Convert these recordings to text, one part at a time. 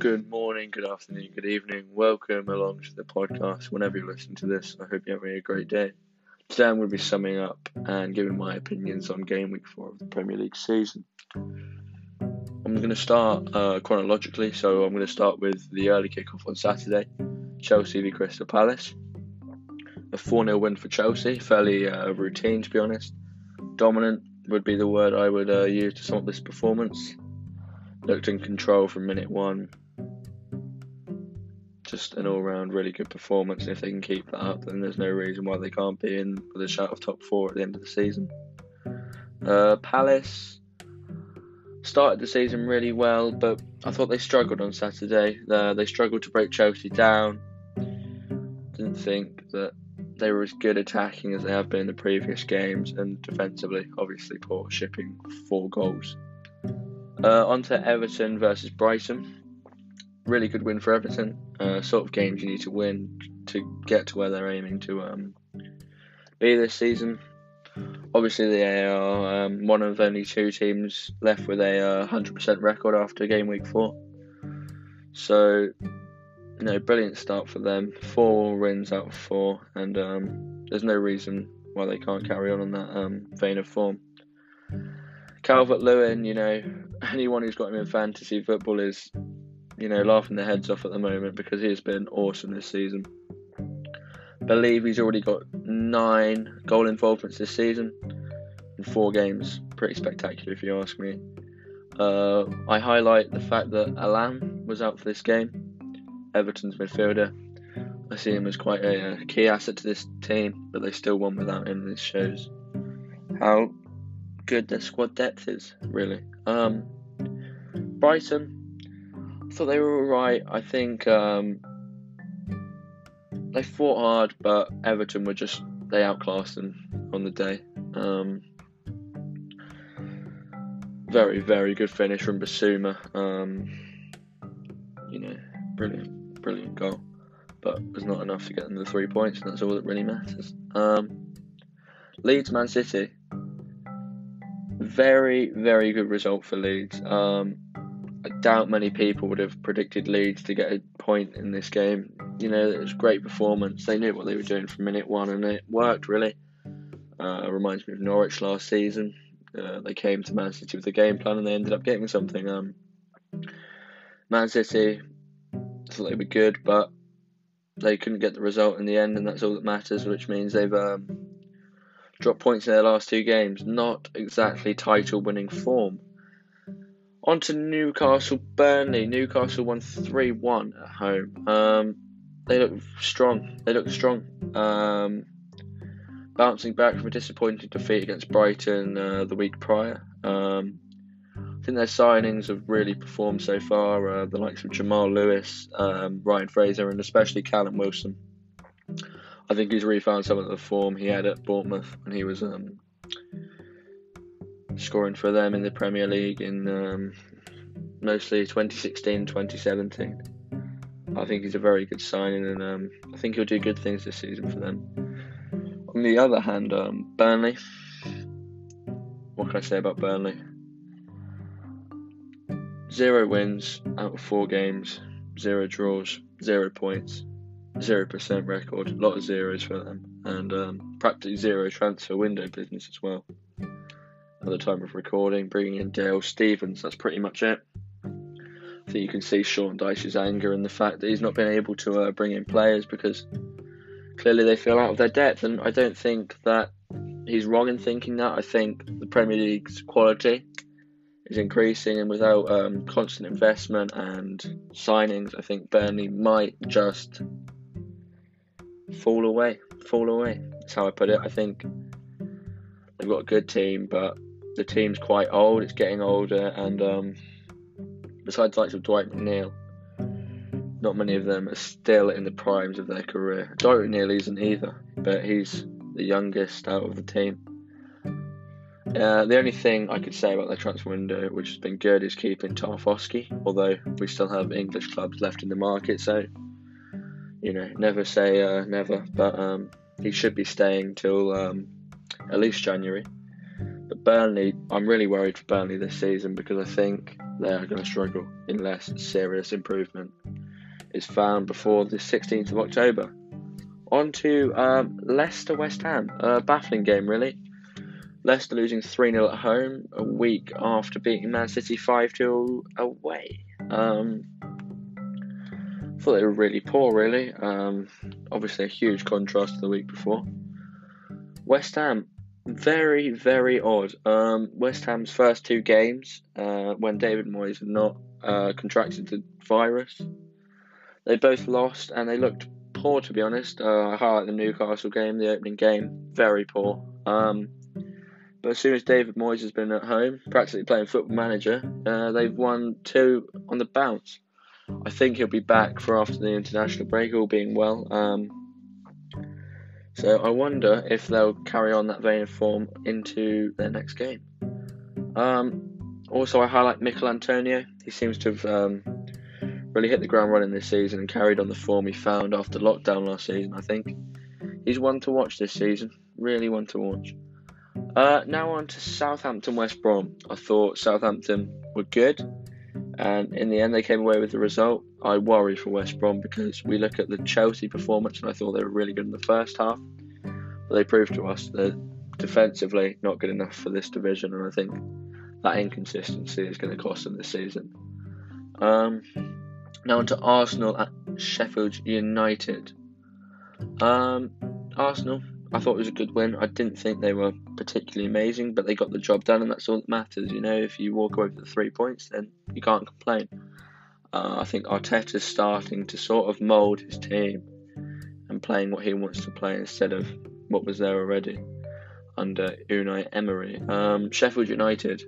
good morning, good afternoon, good evening. Welcome along to the podcast. Whenever you listen to this, I hope you're having a great day. Today I'm going to be summing up and giving my opinions on game week four of the Premier League season. I'm going to start uh, chronologically, so I'm going to start with the early kickoff on Saturday Chelsea v Crystal Palace. A 4 0 win for Chelsea, fairly uh, routine to be honest. Dominant would be the word I would uh, use to sum up this performance looked in control from minute one. Just an all round really good performance. And if they can keep that up, then there's no reason why they can't be in with a shout of top four at the end of the season. Uh, Palace started the season really well, but I thought they struggled on Saturday. Uh, they struggled to break Chelsea down. Didn't think that they were as good attacking as they have been in the previous games, and defensively, obviously, poor shipping four goals. Uh, on to Everton versus Brighton. Really good win for Everton. Uh, sort of games you need to win to get to where they're aiming to um, be this season. Obviously, they are um, one of only two teams left with a uh, 100% record after game week four. So, you know, brilliant start for them. Four wins out of four, and um, there's no reason why they can't carry on on that um, vein of form. Calvert Lewin, you know, anyone who's got him in fantasy football is, you know, laughing their heads off at the moment because he has been awesome this season. Believe he's already got nine goal involvements this season in four games. Pretty spectacular, if you ask me. Uh, I highlight the fact that Allan was out for this game, Everton's midfielder. I see him as quite a, a key asset to this team, but they still won without him. This shows how good their squad depth is, really. Um, Brighton, thought they were alright. I think um, they fought hard, but Everton were just they outclassed them on the day. Um, very, very good finish from Bissouma. Um, you know, brilliant, brilliant goal, but was not enough to get them the three points, and that's all that really matters. Um, Leeds, Man City very, very good result for Leeds. Um, doubt many people would have predicted Leeds to get a point in this game. You know, it was great performance. They knew what they were doing from minute one, and it worked really. Uh, reminds me of Norwich last season. Uh, they came to Man City with a game plan, and they ended up getting something. Um, Man City thought they were good, but they couldn't get the result in the end, and that's all that matters. Which means they've um, dropped points in their last two games. Not exactly title winning form. On to Newcastle Burnley. Newcastle won 3 1 at home. Um, they look strong. They look strong. Um, bouncing back from a disappointing defeat against Brighton uh, the week prior. Um, I think their signings have really performed so far. Uh, the likes of Jamal Lewis, um, Ryan Fraser, and especially Callum Wilson. I think he's really found some of the form he had at Bournemouth when he was um, scoring for them in the Premier League in um, mostly 2016 2017. I think he's a very good signing, and um, I think he'll do good things this season for them. On the other hand, um, Burnley. What can I say about Burnley? Zero wins out of four games, zero draws, zero points zero percent record, a lot of zeros for them, and um, practically zero transfer window business as well. At the time of recording, bringing in Dale Stephens. That's pretty much it. I think you can see Sean Dyche's anger and the fact that he's not been able to uh, bring in players because clearly they feel out of their depth, and I don't think that he's wrong in thinking that. I think the Premier League's quality is increasing, and without um, constant investment and signings, I think Burnley might just fall away, fall away. That's how I put it. I think they've got a good team, but the team's quite old. It's getting older, and um, besides the likes of Dwight McNeil, not many of them are still in the primes of their career. Dwight McNeil isn't either, but he's the youngest out of the team. Uh, the only thing I could say about the transfer window, which has been good, is keeping Tarkowski, although we still have English clubs left in the market, so you know, never say uh, never, but um, he should be staying till um, at least January. But Burnley, I'm really worried for Burnley this season because I think they are going to struggle unless serious improvement is found before the 16th of October. On to um, Leicester West Ham. A baffling game, really. Leicester losing 3 0 at home a week after beating Man City 5 2 away. Um, thought they were really poor, really. Um, obviously, a huge contrast to the week before. West Ham, very, very odd. Um, West Ham's first two games, uh, when David Moyes had not uh, contracted the virus, they both lost and they looked poor, to be honest. Uh, I highlight the Newcastle game, the opening game, very poor. Um, but as soon as David Moyes has been at home, practically playing football manager, uh, they've won two on the bounce. I think he'll be back for after the international break, all being well. Um, so I wonder if they'll carry on that vein of form into their next game. Um, also, I highlight Michail Antonio. He seems to have um, really hit the ground running this season and carried on the form he found after lockdown last season. I think he's one to watch this season. Really one to watch. Uh, now on to Southampton West Brom. I thought Southampton were good, and in the end they came away with the result. I worry for West Brom because we look at the Chelsea performance and I thought they were really good in the first half, but they proved to us that defensively not good enough for this division, and I think that inconsistency is going to cost them this season. Um, now on to Arsenal at Sheffield United. Um, Arsenal I thought it was a good win. I didn't think they were particularly amazing, but they got the job done, and that's all that matters. You know, if you walk away with the three points, then you can't complain. Uh, I think Arteta's starting to sort of mould his team and playing what he wants to play instead of what was there already under Unai Emery. Um, Sheffield United,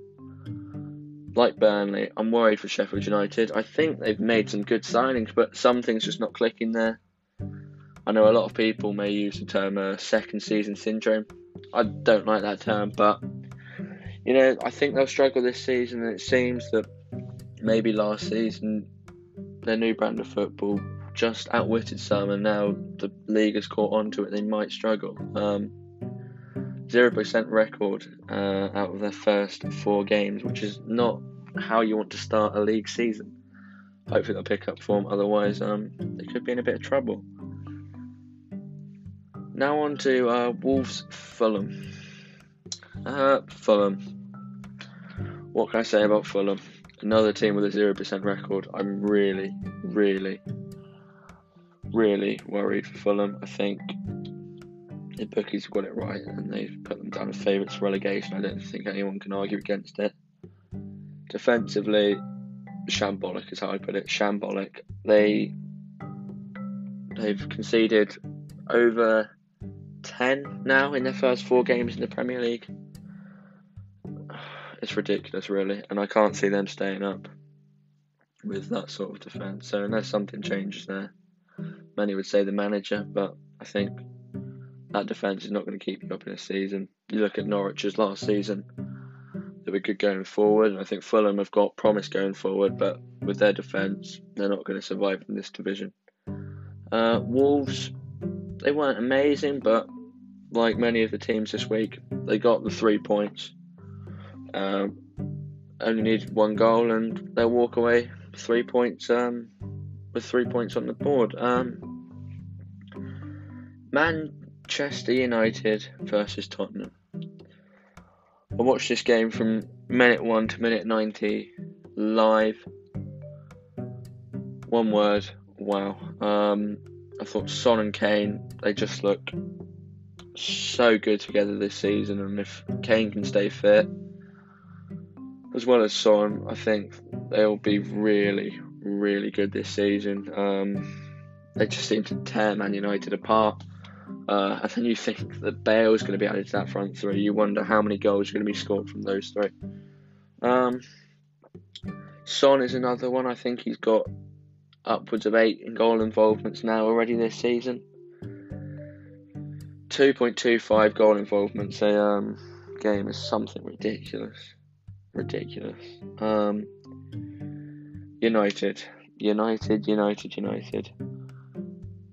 like Burnley, I'm worried for Sheffield United. I think they've made some good signings, but something's just not clicking there. I know a lot of people may use the term uh, second season syndrome. I don't like that term, but you know, I think they'll struggle this season, and it seems that maybe last season their new brand of football just outwitted some, and now the league has caught on to it. They might struggle. Um, zero um, percent record uh, out of their first four games, which is not how you want to start a league season. Hopefully they'll pick up form. Otherwise, um, they could be in a bit of trouble. Now on to uh, Wolves Fulham. Uh, Fulham. What can I say about Fulham? Another team with a 0% record. I'm really, really, really worried for Fulham. I think the bookies got it right and they've put them down as favourites for relegation. I don't think anyone can argue against it. Defensively, shambolic is how I put it. Shambolic. They they've conceded over 10 now in their first four games in the Premier League. It's ridiculous, really, and I can't see them staying up with that sort of defence. So, unless something changes there, many would say the manager, but I think that defence is not going to keep you up in a season. You look at Norwich's last season, they were good going forward, and I think Fulham have got promise going forward, but with their defence, they're not going to survive in this division. Uh, Wolves, they weren't amazing, but like many of the teams this week, they got the three points. Um, only needed one goal, and they'll walk away three points um, with three points on the board. Um, Manchester United versus Tottenham. I watched this game from minute one to minute ninety live. One word, wow. Um, I thought Son and Kane, they just look so good together this season, and if Kane can stay fit, as well as Son, I think they'll be really, really good this season. Um, they just seem to tear Man United apart. Uh, and then you think that Bale's going to be added to that front three. You wonder how many goals are going to be scored from those three. Um, Son is another one. I think he's got upwards of eight in goal involvements now already this season. 2.25 goal involvements a um, game is something ridiculous. Ridiculous. Um, United. United, United, United.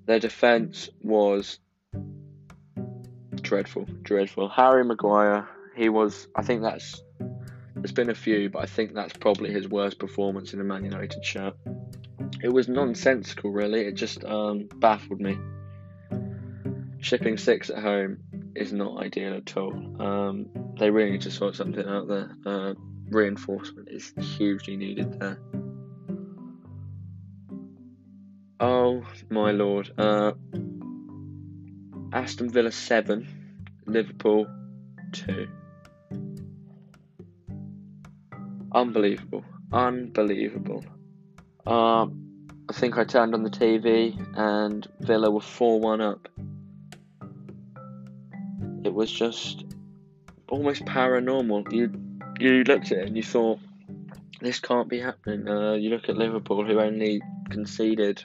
Their defence was dreadful, dreadful. Harry Maguire, he was, I think that's there's been a few, but I think that's probably his worst performance in a Man United shirt. It was nonsensical, really. It just um, baffled me. Shipping six at home is not ideal at all. Um, they really need to sort something out there. Uh, reinforcement is hugely needed there. Oh my lord. Uh, Aston Villa 7, Liverpool 2. Unbelievable. Unbelievable. Um, I think I turned on the TV and Villa were 4 1 up. It was just almost paranormal. You you looked at it and you thought, this can't be happening. Uh, you look at Liverpool, who only conceded,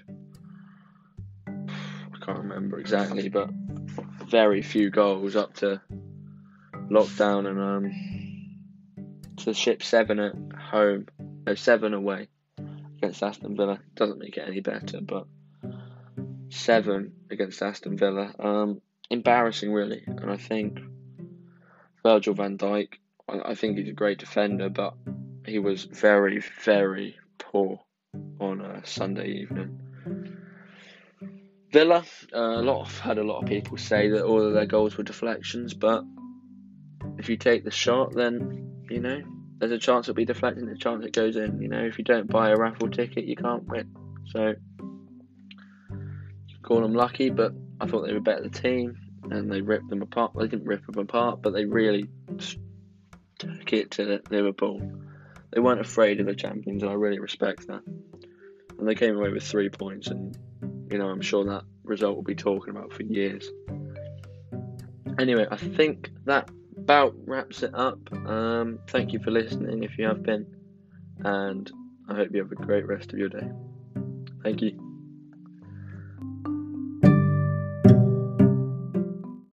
I can't remember exactly, but very few goals up to lockdown and um, to ship seven at home, no seven away against Aston Villa. Doesn't make it any better, but seven against Aston Villa. Um, embarrassing, really. And I think Virgil van Dijk, I, I think he's a great defender, but he was very, very poor on a Sunday evening. Villa, uh, a lot of, had a lot of people say that all of their goals were deflections, but if you take the shot, then you know there's a chance it'll be deflected, a chance it goes in. You know, if you don't buy a raffle ticket, you can't win. So you call them lucky, but I thought they were a better team, and they ripped them apart. They didn't rip them apart, but they really took it to Liverpool. They weren't afraid of the champions, and I really respect that. And they came away with three points, and you know I'm sure that result will be talking about for years. Anyway, I think that about wraps it up. Um, thank you for listening if you have been, and I hope you have a great rest of your day. Thank you.